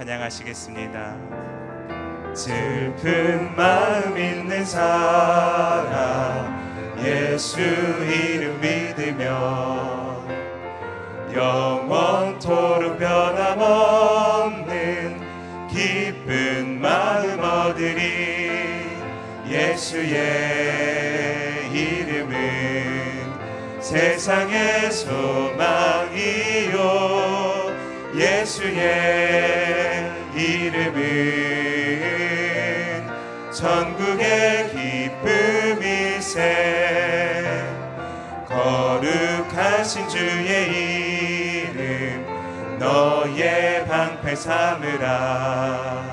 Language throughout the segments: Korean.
찬양하시겠습니다. 슬픈 마음 있는 사람 예수 이름 믿으며 영원토록 변함없는 기쁜 마음 얻으리 예수의 이름은 세상의 소망이요 예수의 이름은 전국의 기쁨이세. 거룩하신 주의 이름 너의 방패 삼으라.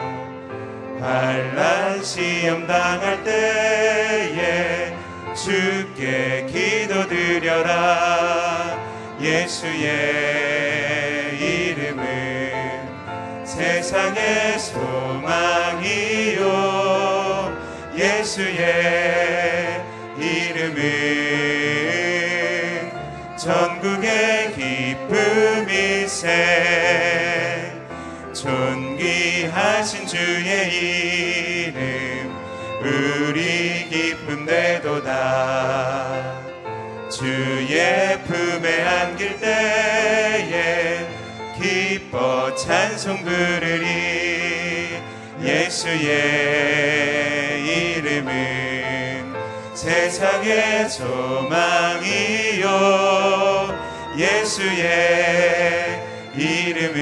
환란 시험 당할 때에 주께 기도드려라. 예수의 세상의 소망이요. 예수의 이름은 전국의 기쁨이세. 존귀하신 주의 이름 우리 기쁨 되도다. 주의 품에 안길 때에 기뻐 찬송 부르리 예수의 이름은 세상의 소망이요. 예수의 이름은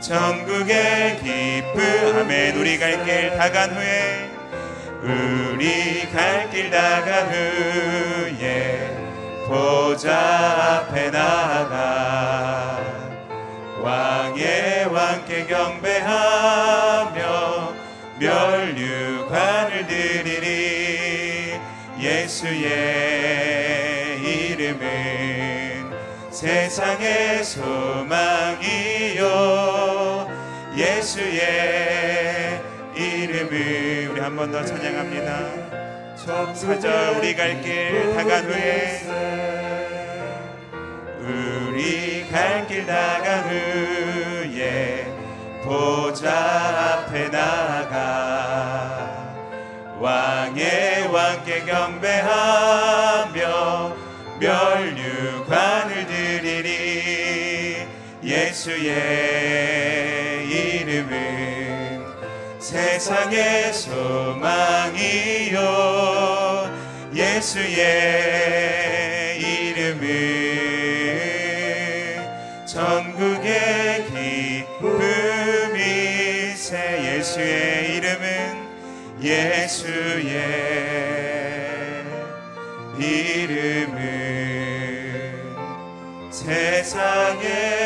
전국의 기쁨 아멘 우리 갈 길 다 간 후에 우리 갈 길 다 간 후에 보좌 앞에 나가 왕의 왕께 경배하며 멸류관을 드리리 예수의 이름은 세상의 소망이요. 예수의 이름은 우리 한 번 더 찬양합니다 사절 우리 갈 길 다간 후에. 우리 갈 길 다간 후에. 보좌 앞에 나가. 왕의 왕께 경배하며 멸류관을 드리리. 예수의 세상의 소망이요. 예수의 이름은 전국의 기쁨이세 예수의 이름은 예수의 이름은 세상의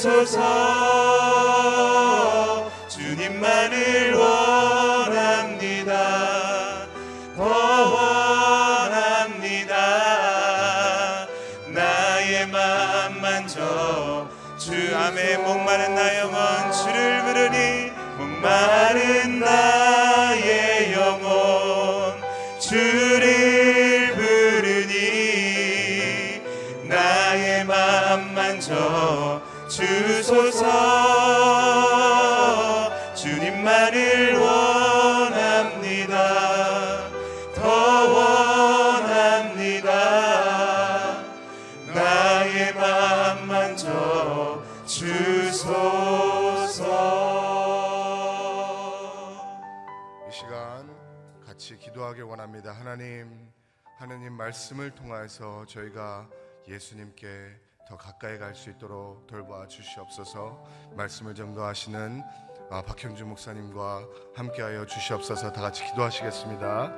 되소서. 주님만을 원합니다. 더 원합니다. 나의 마음 만져. 주 암에 목마른 나 영혼. 주를 부르니 목마른 주소서 주님만을 원합니다. 더 원합니다. 나의 맘 만져 주소서. 이 시간 같이 기도하길 원합니다. 하나님, 하나님 말씀을 통하여서 저희가 예수님께 더 가까이 갈 수 있도록 돌봐 주시옵소서. 말씀을 전도하시는 아, 박형주 목사님과 함께하여 주시옵소서. 다 같이 기도하시겠습니다.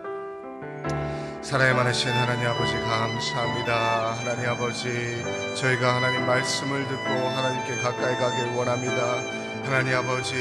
사랑의 많으신 하나님 아버지 감사합니다. 하나님 아버지 저희가 하나님 말씀을 듣고 하나님께 가까이 가길 원합니다. 하나님 아버지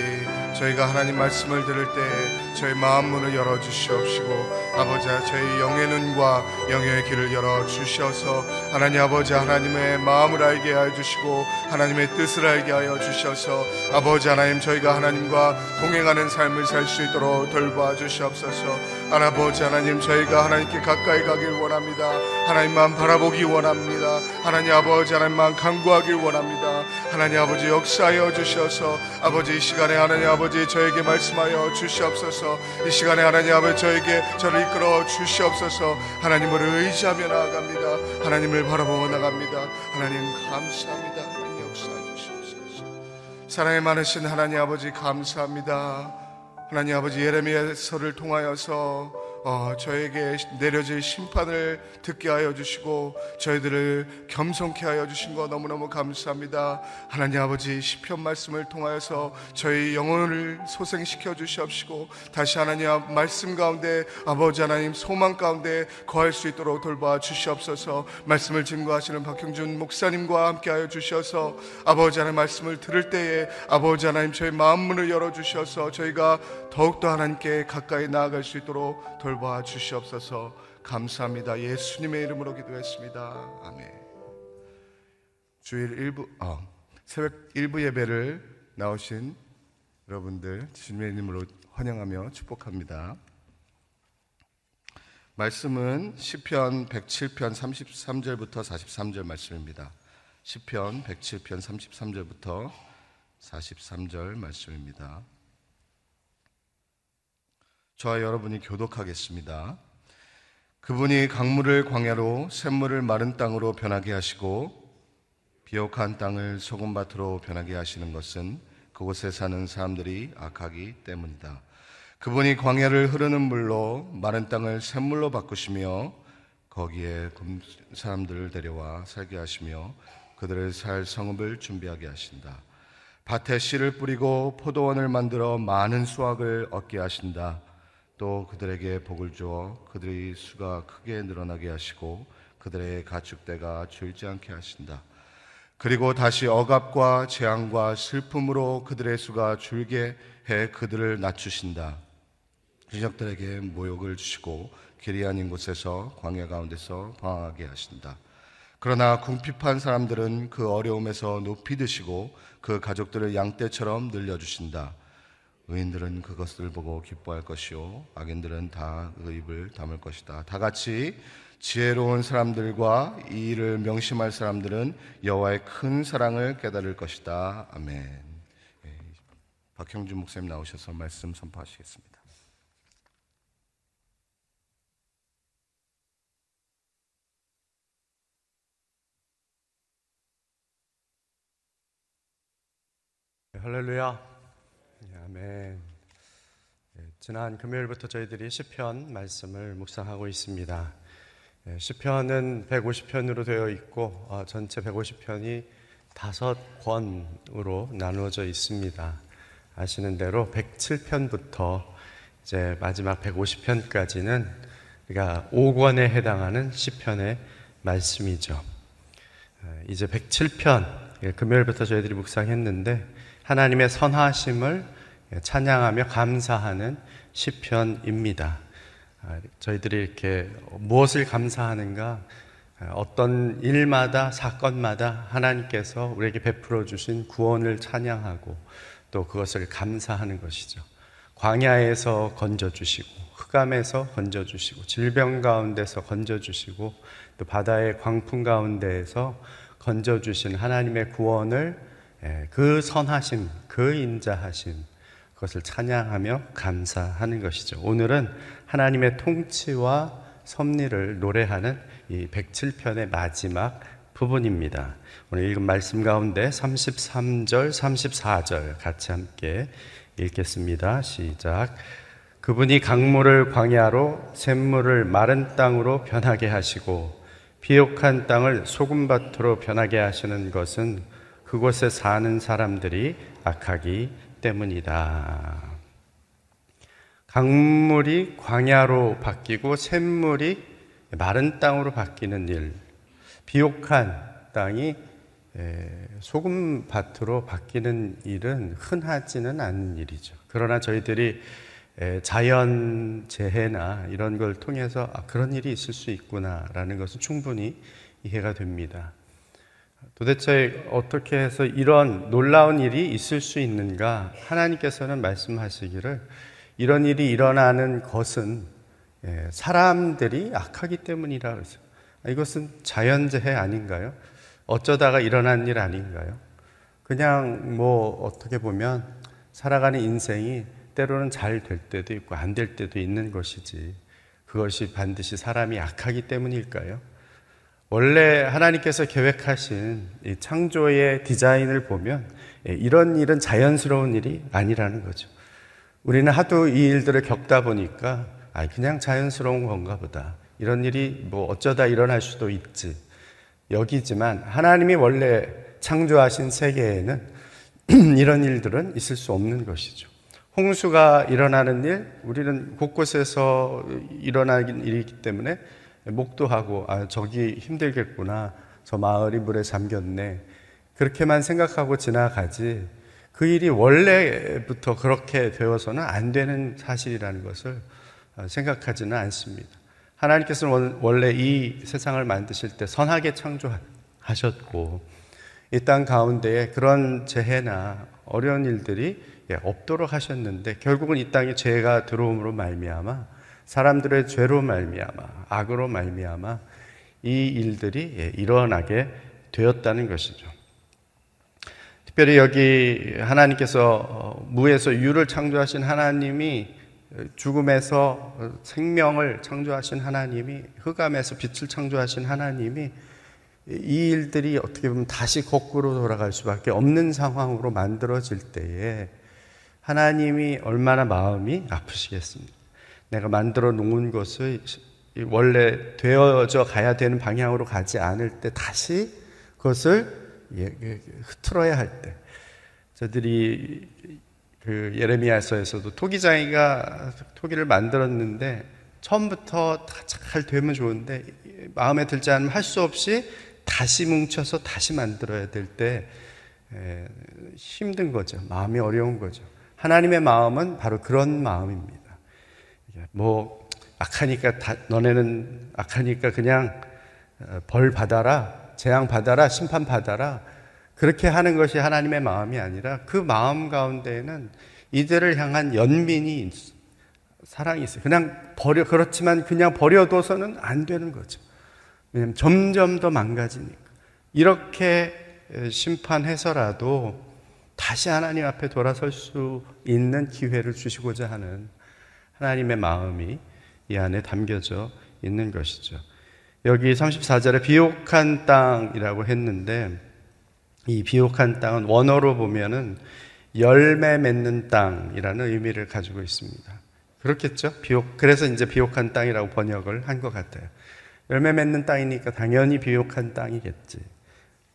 저희가 하나님 말씀을 들을 때 저희 마음 문을 열어 주시옵시고 아버지 저희 영의 눈과 영의 귀를 열어 주셔서 하나님 아버지 하나님의 마음을 알게 하여 주시고 하나님의 뜻을 알게 하여 주셔서 아버지 하나님 저희가 하나님과 동행하는 삶을 살 수 있도록 돌봐 주시옵소서. 하나버지 하나님 저희가 하나님께 가까이 가길 원합니다. 하나님만 바라보기 원합니다. 하나님 아버지 하나님만 간구하길 원합니다. 하나님 아버지 역사하여 주셔서 아버지 이 시간에 하나님 아버지 저에게 말씀하여 주시옵소서. 이 시간에 하나님 아버지 저에게 저를 이끌어 주시옵소서. 하나님을 의지하며 나아갑니다. 하나님을 바라보며 나갑니다. 하나님 감사합니다. 하나님 역사해 주시옵소서. 사랑이 많으신 하나님 아버지 감사합니다. 하나님 아버지 예레미야서를 통하여서 어, 저에게 내려질 심판을 듣게 하여 주시고 저희들을 겸손케 하여 주신 거 너무너무 감사합니다. 하나님 아버지 시편 말씀을 통하여서 저희 영혼을 소생시켜 주시옵시고 다시 하나님 앞 말씀 가운데 아버지 하나님 소망 가운데 거할 수 있도록 돌봐 주시옵소서. 말씀을 증거하시는 박형준 목사님과 함께 하여 주셔서 아버지 하나님 말씀을 들을 때에 아버지 하나님 저희 마음 문을 열어 주셔서 저희가 더욱더 하나님께 가까이 나아갈 수 있도록 돌봐 주시옵소서 감사합니다. 예수님의 이름으로 기도했습니다. 아멘. 주일 일부 아, 새벽 일부 예배를 나오신 여러분들 주님의 이름으로 환영하며 축복합니다. 말씀은 시편 107편 33절부터 43절 말씀입니다. 시편 107편 33절부터 43절 말씀입니다. 저와 여러분이 교독하겠습니다. 그분이 강물을 광야로 샘물을 마른 땅으로 변하게 하시고 비옥한 땅을 소금밭으로 변하게 하시는 것은 그곳에 사는 사람들이 악하기 때문이다. 그분이 광야를 흐르는 물로 마른 땅을 샘물로 바꾸시며 거기에 사람들을 데려와 살게 하시며 그들을 살 성읍을 준비하게 하신다. 밭에 씨를 뿌리고 포도원을 만들어 많은 수확을 얻게 하신다. 또 그들에게 복을 주어 그들의 수가 크게 늘어나게 하시고 그들의 가축대가 줄지 않게 하신다. 그리고 다시 억압과 재앙과 슬픔으로 그들의 수가 줄게 해 그들을 낮추신다. 귀족들에게 모욕을 주시고 아닌 곳에서 광야 가운데서 방황하게 하신다. 그러나 궁핍한 사람들은 그 어려움에서 높이 드시고 그 가족들을 양떼처럼 늘려주신다. 의인들은 그것을 보고 기뻐할 것이요 악인들은 다그 입을 다물 것이다. 다 같이 지혜로운 사람들과 이 일을 명심할 사람들은 여호와의 큰 사랑을 깨달을 것이다. 아멘. 예, 박형준 목사님 나오셔서 말씀 선포하시겠습니다. 할렐루야. 아멘. 예, 지난 금요일부터 저희들이 시편 말씀을 묵상하고 있습니다. 예, 시편은 150편으로 되어 있고 어, 전체 150편이 다섯 권으로 나누어져 있습니다. 아시는 대로 107편부터 이제 마지막 150편까지는 그러니까 5권에 해당하는 시편의 말씀이죠. 예, 이제 107편 금요일부터 저희들이 묵상했는데 하나님의 선하심을 찬양하며 감사하는 시편입니다. 아, 저희들이 이렇게 무엇을 감사하는가 어떤 일마다 사건마다 하나님께서 우리에게 베풀어 주신 구원을 찬양하고 또 그것을 감사하는 것이죠. 광야에서 건져 주시고 흑암에서 건져 주시고 질병 가운데서 건져 주시고 또 바다의 광풍 가운데에서 건져 주신 하나님의 구원을 예, 그 선하심, 그 인자하심 그것을 찬양하며 감사하는 것이죠. 오늘은 하나님의 통치와 섭리를 노래하는 이 107편의 마지막 부분입니다. 오늘 읽은 말씀 가운데 33절, 34절 같이 함께 읽겠습니다. 시작. 그분이 강물을 광야로 샘물을 마른 땅으로 변하게 하시고 비옥한 땅을 소금밭으로 변하게 하시는 것은 그곳에 사는 사람들이 악하기 때문이다. 강물이 광야로 바뀌고 샘물이 마른 땅으로 바뀌는 일, 비옥한 땅이 소금 밭으로 바뀌는 일은 흔하지는 않은 일이죠. 그러나 저희들이 자연 재해나 이런 걸 통해서 아, 그런 일이 있을 수 있구나라는 것은 충분히 이해가 됩니다. 도대체 어떻게 해서 이런 놀라운 일이 있을 수 있는가? 하나님께서는 말씀하시기를 이런 일이 일어나는 것은 사람들이 악하기 때문이라 그러죠. 이것은 자연재해 아닌가요? 어쩌다가 일어난 일 아닌가요? 그냥 뭐 어떻게 보면 살아가는 인생이 때로는 잘 될 때도 있고 안 될 때도 있는 것이지 그것이 반드시 사람이 악하기 때문일까요? 원래 하나님께서 계획하신 이 창조의 디자인을 보면 이런 일은 자연스러운 일이 아니라는 거죠. 우리는 하도 이 일들을 겪다 보니까 아 그냥 자연스러운 건가 보다. 이런 일이 뭐 어쩌다 일어날 수도 있지. 여기지만 하나님이 원래 창조하신 세계에는 이런 일들은 있을 수 없는 것이죠. 홍수가 일어나는 일, 우리는 곳곳에서 일어나는 일이기 때문에 목도하고, 아, 저기 힘들겠구나. 저 마을이 물에 잠겼네. 그렇게만 생각하고 지나가지. 그 일이 원래부터 그렇게 되어서는 안 되는 사실이라는 것을 생각하지는 않습니다. 하나님께서는 원래 이 세상을 만드실 때 선하게 창조하셨고, 이 땅 가운데에 그런 재해나 어려운 일들이 예, 없도록 하셨는데 결국은 이 땅에 죄가 들어옴으로 말미암아 사람들의 죄로 말미암아 악으로 말미암아 이 일들이 예, 일어나게 되었다는 것이죠. 특별히 여기 하나님께서 어, 무에서 유를 창조하신 하나님이 죽음에서 생명을 창조하신 하나님이 흑암에서 빛을 창조하신 하나님이 이 일들이 어떻게 보면 다시 거꾸로 돌아갈 수밖에 없는 상황으로 만들어질 때에 하나님이 얼마나 마음이 아프시겠습니까? 내가 만들어 놓은 것을 원래 되어져 가야 되는 방향으로 가지 않을 때 다시 그것을 예, 예, 흐트러야 할 때. 저들이 그 예레미야서에서도 토기장이가 토기를 만들었는데 처음부터 다 잘 되면 좋은데 마음에 들지 않으면 할 수 없이 다시 뭉쳐서 다시 만들어야 될 때 힘든 거죠. 마음이 어려운 거죠. 하나님의 마음은 바로 그런 마음입니다. 뭐 악하니까 다, 너네는 악하니까 그냥 어, 벌 받아라, 재앙 받아라, 심판 받아라. 그렇게 하는 것이 하나님의 마음이 아니라 그 마음 가운데에는 이들을 향한 연민이 사랑이 있어요. 그냥 버려 그렇지만 그냥 버려둬서는 안 되는 거죠. 왜냐하면 점점 더 망가지니까 이렇게 심판해서라도 다시 하나님 앞에 돌아설 수 있는 기회를 주시고자 하는 하나님의 마음이 이 안에 담겨져 있는 것이죠. 여기 34절에 비옥한 땅이라고 했는데 이 비옥한 땅은 원어로 보면은 열매 맺는 땅이라는 의미를 가지고 있습니다. 그렇겠죠? 비옥, 그래서 이제 비옥한 땅이라고 번역을 한 것 같아요. 열매 맺는 땅이니까 당연히 비옥한 땅이겠지.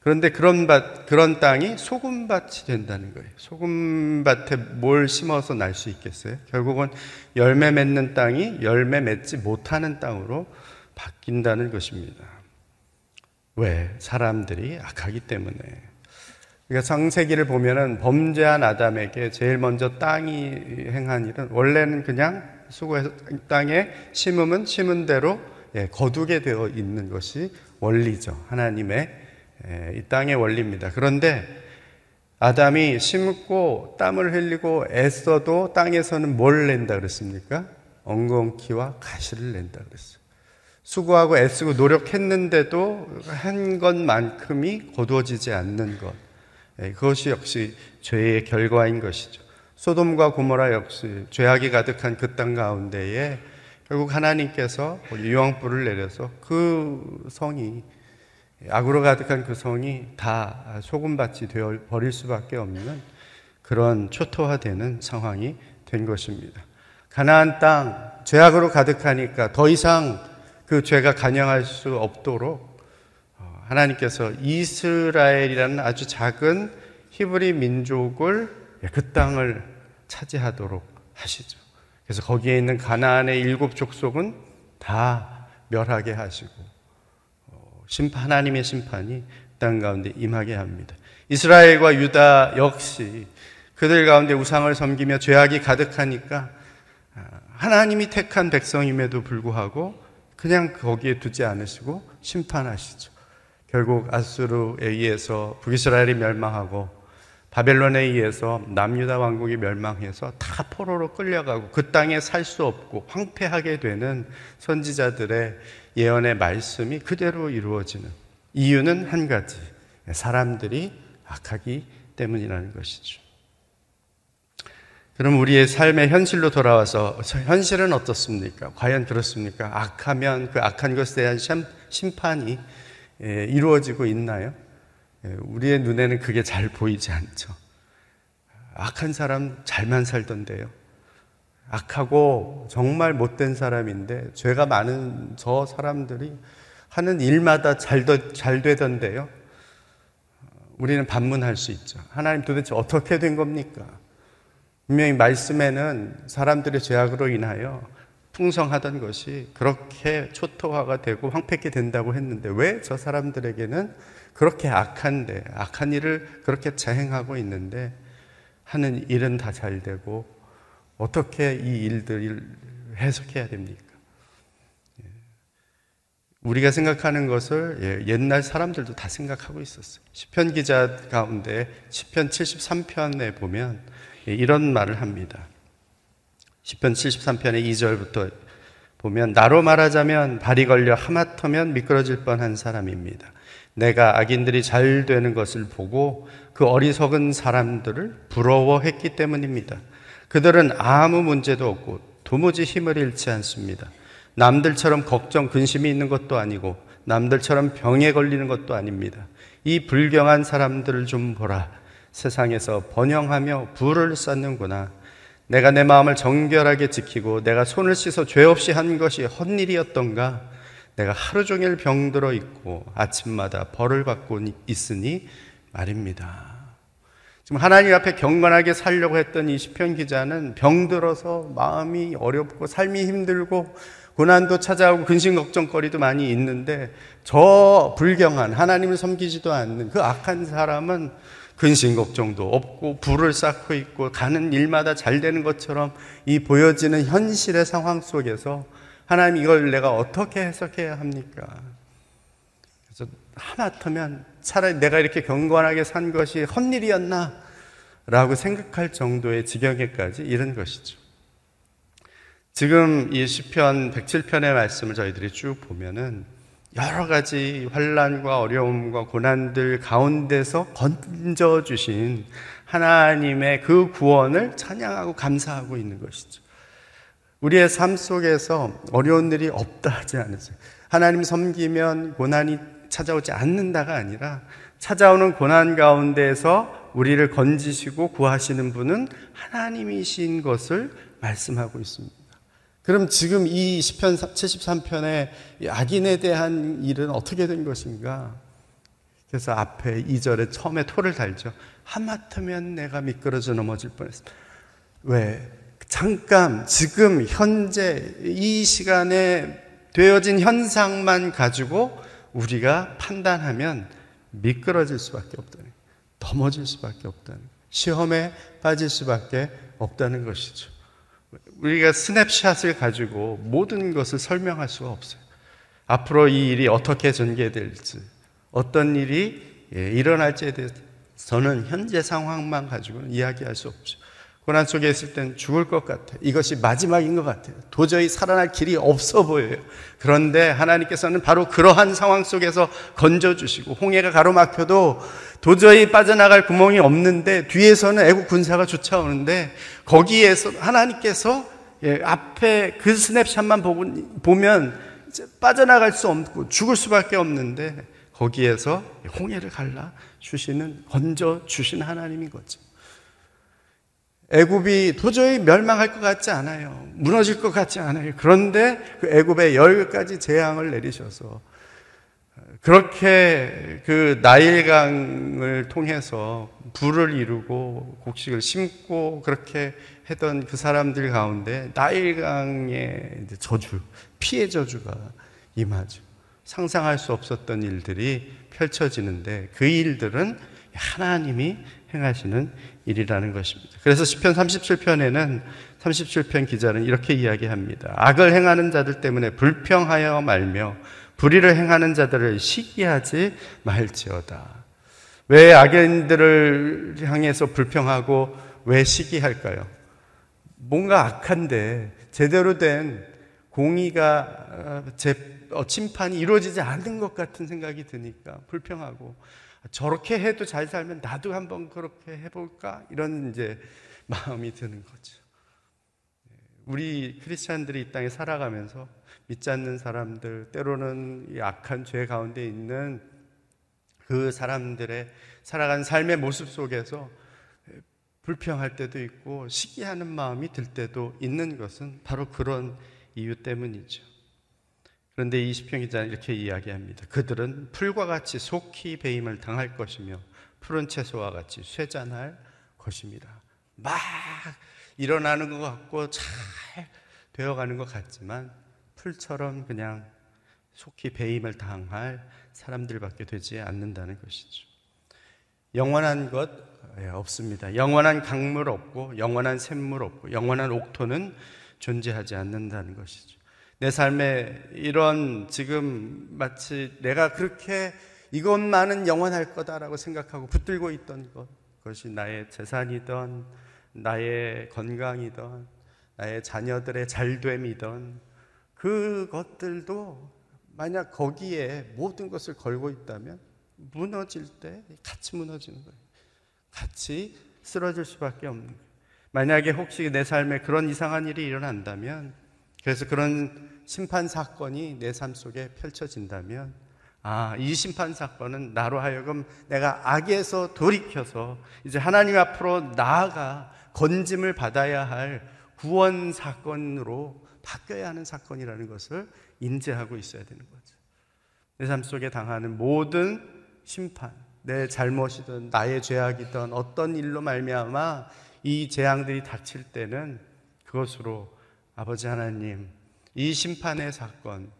그런데 그런 밭, 그런 땅이 소금밭이 된다는 거예요. 소금밭에 뭘 심어서 날 수 있겠어요? 결국은 열매 맺는 땅이 열매 맺지 못하는 땅으로 바뀐다는 것입니다. 왜? 사람들이 악하기 때문에. 그러니까 창세기를 보면은 범죄한 아담에게 제일 먼저 땅이 행한 일은 원래는 그냥 수고해서 땅에 심으면 심은 대로 예, 거두게 되어 있는 것이 원리죠. 하나님의 예, 이 땅의 원리입니다. 그런데 아담이 심고 땀을 흘리고 애써도 땅에서는 뭘 낸다 그랬습니까? 엉겅퀴와 가시를 낸다 그랬어요. 수고하고 애쓰고 노력했는데도 한 것만큼이 거두어지지 않는 것. 예, 그것이 역시 죄의 결과인 것이죠. 소돔과 고모라 역시 죄악이 가득한 그 땅 가운데에 결국 하나님께서 유황불을 내려서 그 성이 악으로 가득한 그 성이 다 소금밭이 되어 버릴 수밖에 없는 그런 초토화되는 상황이 된 것입니다. 가나안 땅 죄악으로 가득하니까 더 이상 그 죄가 간영할 수 없도록 어, 하나님께서 이스라엘이라는 아주 작은 히브리 민족을 그 땅을 차지하도록 하시죠. 그래서 거기에 있는 가나안의 일곱 족속은 다 멸하게 하시고 어, 심판 하나님의 심판이 땅 가운데 임하게 합니다. 이스라엘과 유다 역시 그들 가운데 우상을 섬기며 죄악이 가득하니까 아, 하나님이 택한 백성임에도 불구하고 그냥 거기에 두지 않으시고 심판하시죠. 결국 아수르에 의해서 북이스라엘이 멸망하고 바벨론에 의해서 남유다 왕국이 멸망해서 다 포로로 끌려가고 그 땅에 살 수 없고 황폐하게 되는 선지자들의 예언의 말씀이 그대로 이루어지는 이유는 한 가지. 사람들이 악하기 때문이라는 것이죠. 그럼 우리의 삶의 현실로 돌아와서 현실은 어떻습니까? 과연 그렇습니까? 악하면 그 악한 것에 대한 심판이 예, 이루어지고 있나요? 예, 우리의 눈에는 그게 잘 보이지 않죠. 악한 사람 잘만 살던데요. 악하고 정말 못된 사람인데 죄가 많은 저 사람들이 하는 일마다 잘, 잘 되던데요. 우리는 반문할 수 있죠. 하나님 도대체 어떻게 된 겁니까? 분명히 말씀에는 사람들의 죄악으로 인하여 풍성하던 것이 그렇게 초토화가 되고 황폐케 된다고 했는데 왜 저 사람들에게는 그렇게 악한데 악한 일을 그렇게 자행하고 있는데 하는 일은 다 잘 되고 어떻게 이 일들을 해석해야 됩니까? 예. 우리가 생각하는 것을 예, 옛날 사람들도 다 생각하고 있었어요. 시편 기자 가운데 시편 73편에 보면 예, 이런 말을 합니다. 10편 73편의 2절부터 보면 나로 말하자면 발이 걸려 하마터면 미끄러질 뻔한 사람입니다. 내가 악인들이 잘 되는 것을 보고 그 어리석은 사람들을 부러워했기 때문입니다. 그들은 아무 문제도 없고 도무지 힘을 잃지 않습니다. 남들처럼 걱정, 근심이 있는 것도 아니고 남들처럼 병에 걸리는 것도 아닙니다. 이 불경한 사람들을 좀 보라. 세상에서 번영하며 부를 쌓는구나. 내가 내 마음을 정결하게 지키고 내가 손을 씻어 죄 없이 한 것이 헛일이었던가? 내가 하루 종일 병들어 있고 아침마다 벌을 받고 있으니 말입니다. 지금 하나님 앞에 경건하게 살려고 했던 이 시편 기자는 병들어서 마음이 어렵고 삶이 힘들고 고난도 찾아오고 근심 걱정거리도 많이 있는데 저 불경한 하나님을 섬기지도 않는 그 악한 사람은 근심 걱정도 없고 불을 쌓고 있고 가는 일마다 잘 되는 것처럼 이 보여지는 현실의 상황 속에서 하나님 이걸 내가 어떻게 해석해야 합니까? 하마터면 차라리 내가 이렇게 경건하게 산 것이 헛일이었나? 라고 생각할 정도의 지경에까지 이른 것이죠. 지금 이 시편 107편의 말씀을 저희들이 쭉 보면은 여러 가지 환란과 어려움과 고난들 가운데서 건져 주신 하나님의 그 구원을 찬양하고 감사하고 있는 것이죠. 우리의 삶 속에서 어려운 일이 없다 하지 않으세요. 하나님 섬기면 고난이 찾아오지 않는다가 아니라 찾아오는 고난 가운데서 우리를 건지시고 구하시는 분은 하나님이신 것을 말씀하고 있습니다. 그럼 지금 이 시편 73편의 악인에 대한 일은 어떻게 된 것인가? 그래서 앞에 2절에 처음에 토를 달죠. 하마터면 내가 미끄러져 넘어질 뻔했습니다. 왜? 잠깐, 지금, 현재, 이 시간에 되어진 현상만 가지고 우리가 판단하면 미끄러질 수밖에 없다는, 넘어질 수밖에 없다는, 시험에 빠질 수밖에 없다는 것이죠. 우리가 스냅샷을 가지고 모든 것을 설명할 수가 없어요. 앞으로 이 일이 어떻게 전개될지, 어떤 일이 예, 일어날지에 대해서는 현재 상황만 가지고는 이야기할 수 없죠. 고난 속에 있을 땐 죽을 것 같아요. 이것이 마지막인 것 같아요. 도저히 살아날 길이 없어 보여요. 그런데 하나님께서는 바로 그러한 상황 속에서 건져주시고, 홍해가 가로막혀도 도저히 빠져나갈 구멍이 없는데, 뒤에서는 애국 군사가 쫓아오는데, 거기에서 하나님께서 예, 앞에 그 스냅샷만 보면 빠져나갈 수 없고 죽을 수밖에 없는데, 거기에서 홍해를 갈라 주시는, 건져 주신 하나님인 거죠. 애굽이 도저히 멸망할 것 같지 않아요. 무너질 것 같지 않아요. 그런데 그 애굽에 열 가지 재앙을 내리셔서 그렇게 그 나일강을 통해서 불을 이루고 곡식을 심고 그렇게 했던 그 사람들 가운데 나일강의 저주, 피해 저주가 임하죠. 상상할 수 없었던 일들이 펼쳐지는데 그 일들은 하나님이 행하시는 일이라는 것입니다. 그래서 시편 37편에는 37편 기자는 이렇게 이야기합니다. 악을 행하는 자들 때문에 불평하여 말며 불의를 행하는 자들을 시기하지 말지어다. 왜 악인들을 향해서 불평하고 왜 시기할까요? 뭔가 악한데 제대로 된 공의가 제, 어, 침판이 이루어지지 않는 것 같은 생각이 드니까 불평하고 저렇게 해도 잘 살면 나도 한번 그렇게 해볼까? 이런 이제 마음이 드는 거죠. 우리 크리스찬들이 이 땅에 살아가면서 믿지 않는 사람들, 때로는 이 악한 죄 가운데 있는 그 사람들의 살아간 삶의 모습 속에서 불평할 때도 있고 시기하는 마음이 들 때도 있는 것은 바로 그런 이유 때문이죠. 그런데 20편 기자는 이렇게 이야기합니다. 그들은 풀과 같이 속히 배임을 당할 것이며 푸른 채소와 같이 쇠잔할 것입니다. 막 일어나는 것 같고 잘 되어가는 것 같지만 풀처럼 그냥 속히 배임을 당할 사람들밖에 되지 않는다는 것이죠. 영원한 것 예, 없습니다. 영원한 강물 없고 영원한 샘물 없고 영원한 옥토는 존재하지 않는다는 것이죠. 내 삶에 이런 지금 마치 내가 그렇게 이것만은 영원할 거다라고 생각하고 붙들고 있던 것, 그것이 나의 재산이던, 나의 건강이던, 나의 자녀들의 잘됨이던, 그것들도 만약 거기에 모든 것을 걸고 있다면 무너질 때 같이 무너지는 거예요. 같이 쓰러질 수밖에 없는 거예요. 만약에 혹시 내 삶에 그런 이상한 일이 일어난다면 그래서 그런 심판 사건이 내 삶 속에 펼쳐진다면 아, 이 심판 사건은 나로 하여금 내가 악에서 돌이켜서 이제 하나님 앞으로 나아가 건짐을 받아야 할 구원 사건으로 바뀌어야 하는 사건이라는 것을 인지하고 있어야 되는 거죠. 내 삶 속에 당하는 모든 심판, 내 잘못이든 나의 죄악이든 어떤 일로 말미암아 이 재앙들이 닥칠 때는 그것으로 아버지 하나님, 이 심판의 사건,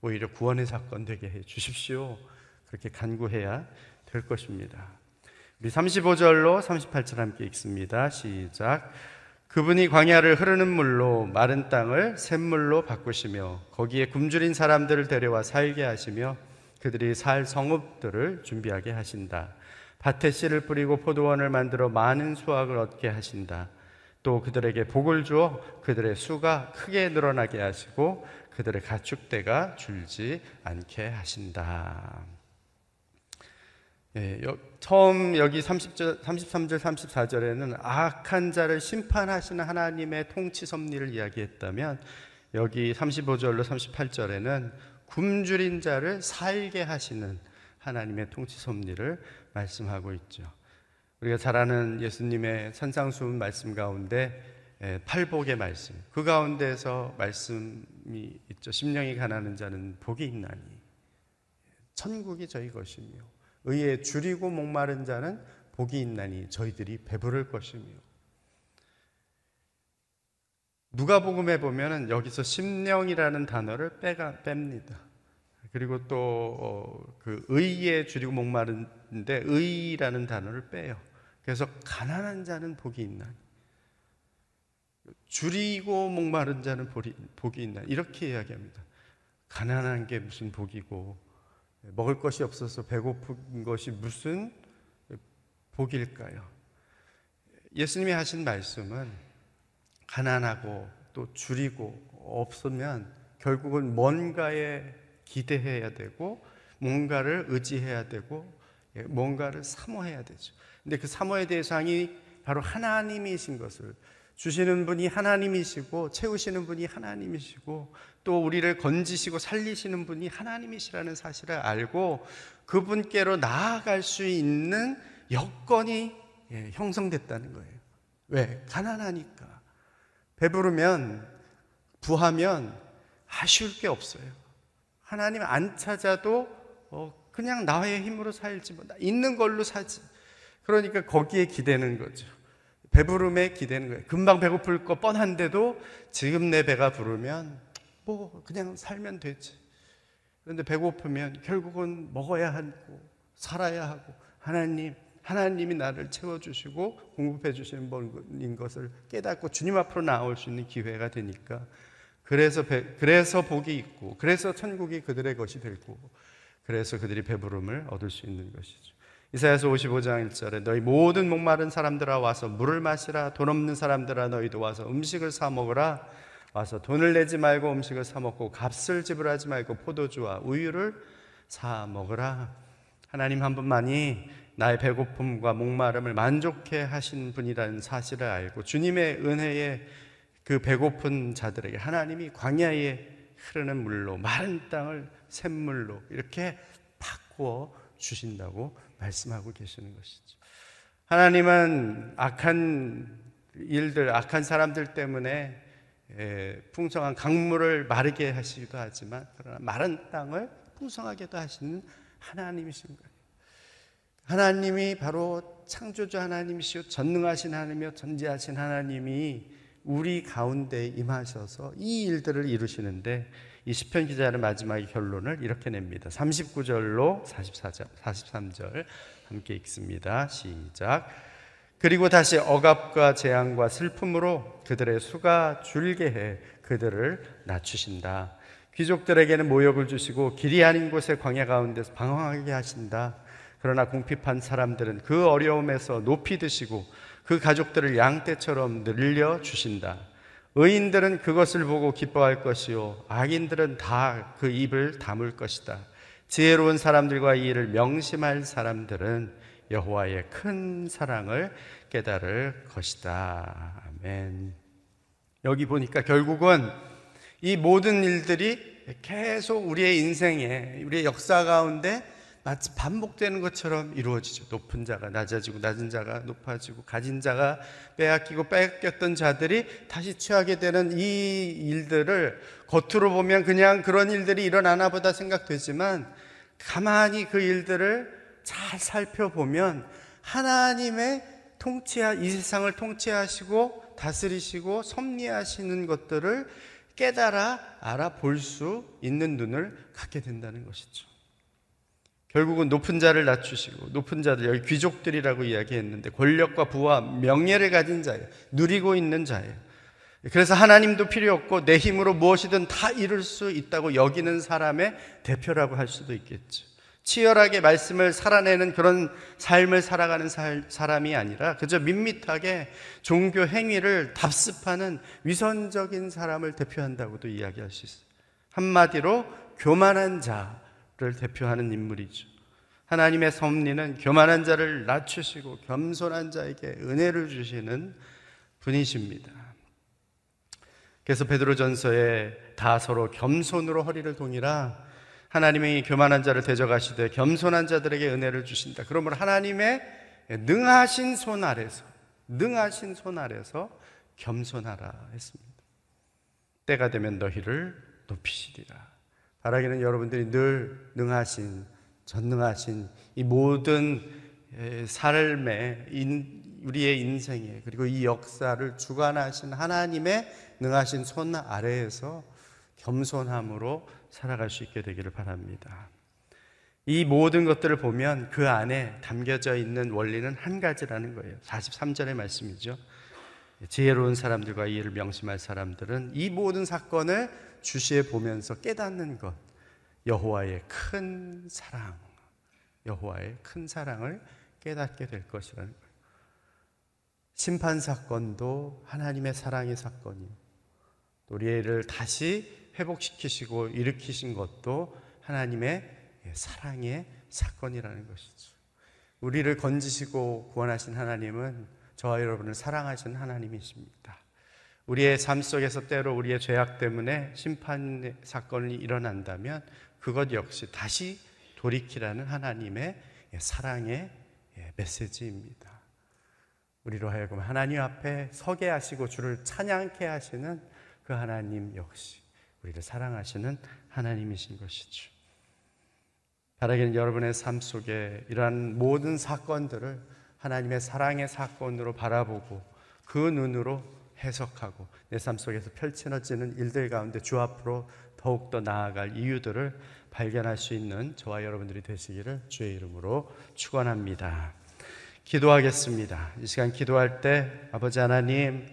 오히려 구원의 사건 되게 해 주십시오. 그렇게 간구해야 될 것입니다. 우리 35절로 38절 함께 읽습니다. 시작. 그분이 광야를 흐르는 물로 마른 땅을 샘물로 바꾸시며 거기에 굶주린 사람들을 데려와 살게 하시며 그들이 살 성읍들을 준비하게 하신다. 밭에 씨를 뿌리고 포도원을 만들어 많은 수확을 얻게 하신다. 또 그들에게 복을 주어 그들의 수가 크게 늘어나게 하시고 그들의 가축대가 줄지 않게 하신다. 예, 여, 처음 여기 30절, 33절, 34절에는 악한 자를 심판하시는 하나님의 통치 섭리를 이야기했다면 여기 35절로 38절에는 굶주린 자를 살게 하시는 하나님의 통치 섭리를 말씀하고 있죠. 우리가 잘 아는 예수님의 산상수훈 말씀 가운데 팔복의 말씀 그 가운데서 말씀이 있죠. 심령이 가난한 자는 복이 있나니 천국이 저희 것이며 의에 줄이고 목마른 자는 복이 있나니 저희들이 배부를 것이며 누가복음에 보면은 여기서 심령이라는 단어를 빼가 뺍니다. 그리고 또그 어, 의에 줄이고 목마른데 의라는 단어를 빼요. 그래서 가난한 자는 복이 있나니 줄이고 목마른 자는 복이 있나 이렇게 이야기합니다. 가난한 게 무슨 복이고 먹을 것이 없어서 배고픈 것이 무슨 복일까요? 예수님이 하신 말씀은 가난하고 또 줄이고 없으면 결국은 뭔가에 기대해야 되고 뭔가를 의지해야 되고 예, 뭔가를 사모해야 되죠. 근데 그 사모의 대상이 바로 하나님이신 것을 주시는 분이 하나님이시고 채우시는 분이 하나님이시고 또 우리를 건지시고 살리시는 분이 하나님이시라는 사실을 알고 그분께로 나아갈 수 있는 여건이 예, 형성됐다는 거예요. 왜? 가난하니까. 배부르면 부하면 아쉬울 게 없어요. 하나님 안 찾아도 어, 그냥 나의 힘으로 살지 뭐 있는 걸로 사지. 그러니까 거기에 기대는 거죠. 배부름에 기대는 거예요. 금방 배고플 거 뻔한데도 지금 내 배가 부르면 뭐 그냥 살면 되지. 그런데 배고프면 결국은 먹어야 하고 살아야 하고 하나님 하나님이 나를 채워주시고 공급해 주시는 분인 것을 깨닫고 주님 앞으로 나올 수 있는 기회가 되니까 그래서 배, 그래서 복이 있고 그래서 천국이 그들의 것이 되고 그래서 그들이 배부름을 얻을 수 있는 것이죠. 이사야서 55장 1절에 너희 모든 목마른 사람들아 와서 물을 마시라. 돈 없는 사람들아 너희도 와서 음식을 사 먹으라. 와서 돈을 내지 말고 음식을 사 먹고 값을 지불하지 말고 포도주와 우유를 사 먹으라. 하나님 한 분만이 나의 배고픔과 목마름을 만족해 하신 분이라는 사실을 알고 주님의 은혜에 그 배고픈 자들에게 하나님이 광야에 흐르는 물로 마른 땅을 샘물로 이렇게 바꾸어 주신다고 말씀하고 계시는 것이죠. 하나님은 악한 일들, 악한 사람들 때문에 풍성한 강물을 마르게 하시기도 하지만 그러나 마른 땅을 풍성하게도 하시는 하나님이신 거예요. 하나님이 바로 창조주 하나님이시요 전능하신 하나님이요 전지하신 하나님이 우리 가운데 임하셔서 이 일들을 이루시는데 이 시편 기자의 마지막의 결론을 이렇게 냅니다. 39절로 44절, 43절 함께 읽습니다. 시작. 그리고 다시 억압과 재앙과 슬픔으로 그들의 수가 줄게 해 그들을 낮추신다. 귀족들에게는 모욕을 주시고 길이 아닌 곳의 광야 가운데서 방황하게 하신다. 그러나 궁핍한 사람들은 그 어려움에서 높이 드시고 그 가족들을 양떼처럼 늘려 주신다. 의인들은 그것을 보고 기뻐할 것이요 악인들은 다 그 입을 다물 것이다. 지혜로운 사람들과 이 일을 명심할 사람들은 여호와의 큰 사랑을 깨달을 것이다. 아멘. 여기 보니까 결국은 이 모든 일들이 계속 우리의 인생에 우리의 역사 가운데 마치 반복되는 것처럼 이루어지죠. 높은 자가 낮아지고 낮은 자가 높아지고 가진 자가 빼앗기고 빼앗겼던 자들이 다시 취하게 되는 이 일들을 겉으로 보면 그냥 그런 일들이 일어나나 보다 생각되지만 가만히 그 일들을 잘 살펴보면 하나님의 통치하 이 세상을 통치하시고 다스리시고 섭리하시는 것들을 깨달아 알아볼 수 있는 눈을 갖게 된다는 것이죠. 결국은 높은 자를 낮추시고 높은 자들 여기 귀족들이라고 이야기했는데 권력과 부와 명예를 가진 자예요. 누리고 있는 자예요. 그래서 하나님도 필요 없고 내 힘으로 무엇이든 다 이룰 수 있다고 여기는 사람의 대표라고 할 수도 있겠죠. 치열하게 말씀을 살아내는 그런 삶을 살아가는 살, 사람이 아니라 그저 밋밋하게 종교 행위를 답습하는 위선적인 사람을 대표한다고도 이야기할 수 있어요. 한마디로 교만한 자 를 대표하는 인물이죠. 하나님의 섭리는 교만한 자를 낮추시고 겸손한 자에게 은혜를 주시는 분이십니다. 그래서 베드로전서에 다 서로 겸손으로 허리를 동이라 하나님이 교만한 자를 대적하시되 겸손한 자들에게 은혜를 주신다. 그러므로 하나님의 능하신 손 아래서 능하신 손 아래서 겸손하라 했습니다. 때가 되면 너희를 높이시리라. 바라기는 여러분들이 늘 능하신 전능하신 이 모든 삶의 우리의 인생에 그리고 이 역사를 주관하신 하나님의 능하신 손 아래에서 겸손함으로 살아갈 수 있게 되기를 바랍니다. 이 모든 것들을 보면 그 안에 담겨져 있는 원리는 한 가지라는 거예요. 43절의 말씀이죠. 지혜로운 사람들과 이해를 명심할 사람들은 이 모든 사건을 주시해 보면서 깨닫는 것 여호와의 큰 사랑 여호와의 큰 사랑을 깨닫게 될 것이라는 거예요. 심판 사건도 하나님의 사랑의 사건이요. 우리를 다시 회복시키시고 일으키신 것도 하나님의 사랑의 사건이라는 것이죠. 우리를 건지시고 구원하신 하나님은 저와 여러분을 사랑하시는 하나님이십니다. 우리의 삶 속에서 때로 우리의 죄악 때문에 심판 사건이 일어난다면 그것 역시 다시 돌이키라는 하나님의 사랑의 메시지입니다. 우리로 하여금 하나님 앞에 서게 하시고 주를 찬양케 하시는 그 하나님 역시 우리를 사랑하시는 하나님이신 것이죠. 바라기는 여러분의 삶 속에 이러한 모든 사건들을 하나님의 사랑의 사건으로 바라보고 그 눈으로 해석하고 내 삶 속에서 펼쳐지는 일들 가운데 주 앞으로 더욱더 나아갈 이유들을 발견할 수 있는 저와 여러분들이 되시기를 주의 이름으로 축원합니다. 기도하겠습니다. 이 시간 기도할 때 아버지 하나님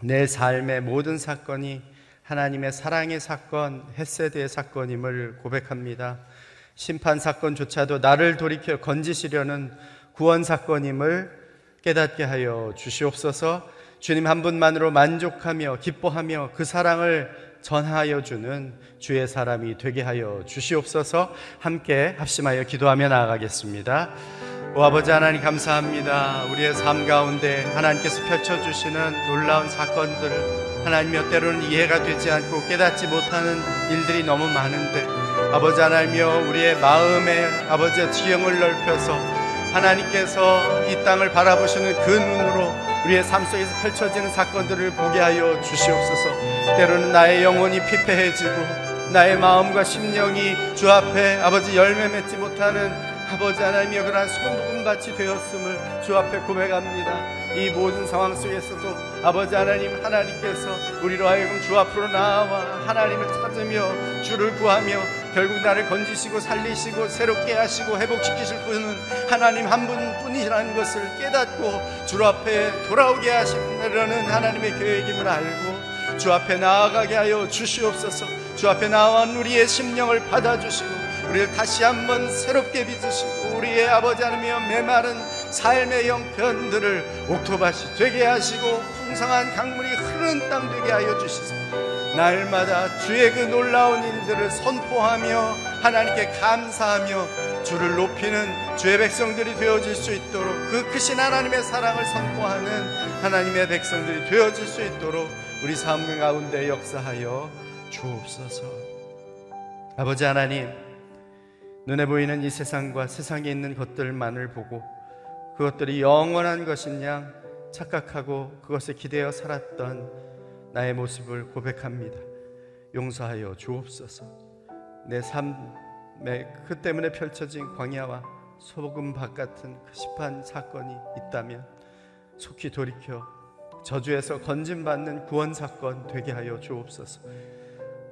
내 삶의 모든 사건이 하나님의 사랑의 사건, 헤세드의 사건임을 고백합니다. 심판 사건조차도 나를 돌이켜 건지시려는 구원 사건임을 깨닫게 하여 주시옵소서. 주님 한 분만으로 만족하며 기뻐하며 그 사랑을 전하여 주는 주의 사람이 되게 하여 주시옵소서. 함께 합심하여 기도하며 나아가겠습니다. 오 아버지 하나님 감사합니다. 우리의 삶 가운데 하나님께서 펼쳐 주시는 놀라운 사건들 하나님 몇 때로는 이해가 되지 않고 깨닫지 못하는 일들이 너무 많은데 아버지 하나님여 우리의 마음에 아버지의 지형을 넓혀서 하나님께서 이 땅을 바라보시는 그 눈으로 우리의 삶 속에서 펼쳐지는 사건들을 보게 하여 주시옵소서. 때로는 나의 영혼이 피폐해지고 나의 마음과 심령이 주 앞에 아버지 열매 맺지 못하는 아버지 하나님여 그러한 소금같이 되었음을 주 앞에 고백합니다. 이 모든 상황 속에서도 아버지 하나님 하나님께서 우리로 하여금 주 앞으로 나와 하나님을 찾으며 주를 구하며 결국 나를 건지시고 살리시고 새롭게 하시고 회복시키실 분은 하나님 한 분뿐이라는 것을 깨닫고 주 앞에 돌아오게 하시려는 하나님의 계획임을 알고 주 앞에 나아가게 하여 주시옵소서. 주 앞에 나온 우리의 심령을 받아주시고 우리를 다시 한번 새롭게 빚으시고 우리의 아버지 하나며 메마른 삶의 형편들을 옥토밭이 되게 하시고 풍성한 강물이 흐르는 땅 되게 하여 주시소 날마다 주의 그 놀라운 일들을 선포하며 하나님께 감사하며 주를 높이는 주의 백성들이 되어질 수 있도록 그 크신 하나님의 사랑을 선포하는 하나님의 백성들이 되어질 수 있도록 우리 삶 가운데 역사하여 주옵소서. 아버지 하나님 눈에 보이는 이 세상과 세상에 있는 것들만을 보고 그것들이 영원한 것인 양 착각하고 그것에 기대어 살았던 나의 모습을 고백합니다. 용서하여 주옵소서. 내 삶에 그 때문에 펼쳐진 광야와 소금 밭 같은 그 심판 사건이 있다면 속히 돌이켜 저주에서 건진받는 구원 사건 되게 하여 주옵소서.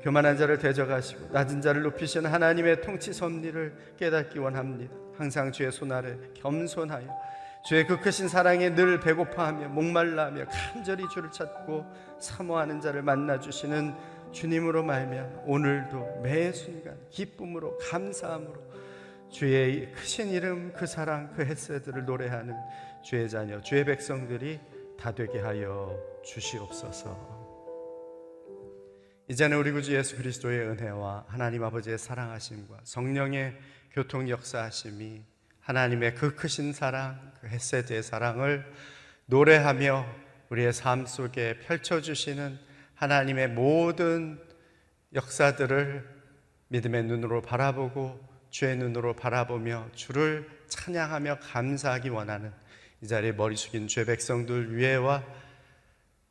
교만한 자를 대적하시고 낮은 자를 높이시는 하나님의 통치 섭리를 깨닫기 원합니다. 항상 주의 손 아래 겸손하여 주의 그 크신 사랑에 늘 배고파하며 목말라하며 간절히 주를 찾고 사모하는 자를 만나 주시는 주님으로 말미암아 오늘도 매 순간 기쁨으로 감사함으로 주의 크신 이름 그 사랑 그 햇새들을 노래하는 주의 자녀 주의 백성들이 다 되게 하여 주시옵소서. 이제는 우리 구주 예수 그리스도의 은혜와 하나님 아버지의 사랑하심과 성령의 교통 역사하심이 하나님의 그 크신 사랑, 그 햇세드의 사랑을 노래하며 우리의 삶 속에 펼쳐주시는 하나님의 모든 역사들을 믿음의 눈으로 바라보고 주의 눈으로 바라보며 주를 찬양하며 감사하기 원하는 이 자리에 머리 숙인 주의 백성들 위에와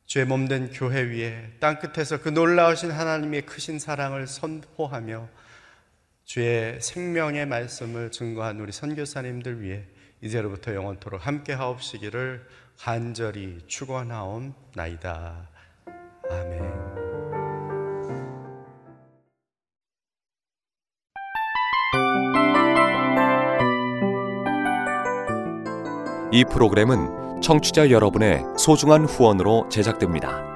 주의 몸된 교회 위에 땅 끝에서 그 놀라우신 하나님의 크신 사랑을 선포하며 주의 생명의 말씀을 증거한 우리 선교사님들 위해 이제로부터 영원토록 함께 하옵시기를 간절히 축원하옵나이다. 아멘. 이 프로그램은 청취자 여러분의 소중한 후원으로 제작됩니다.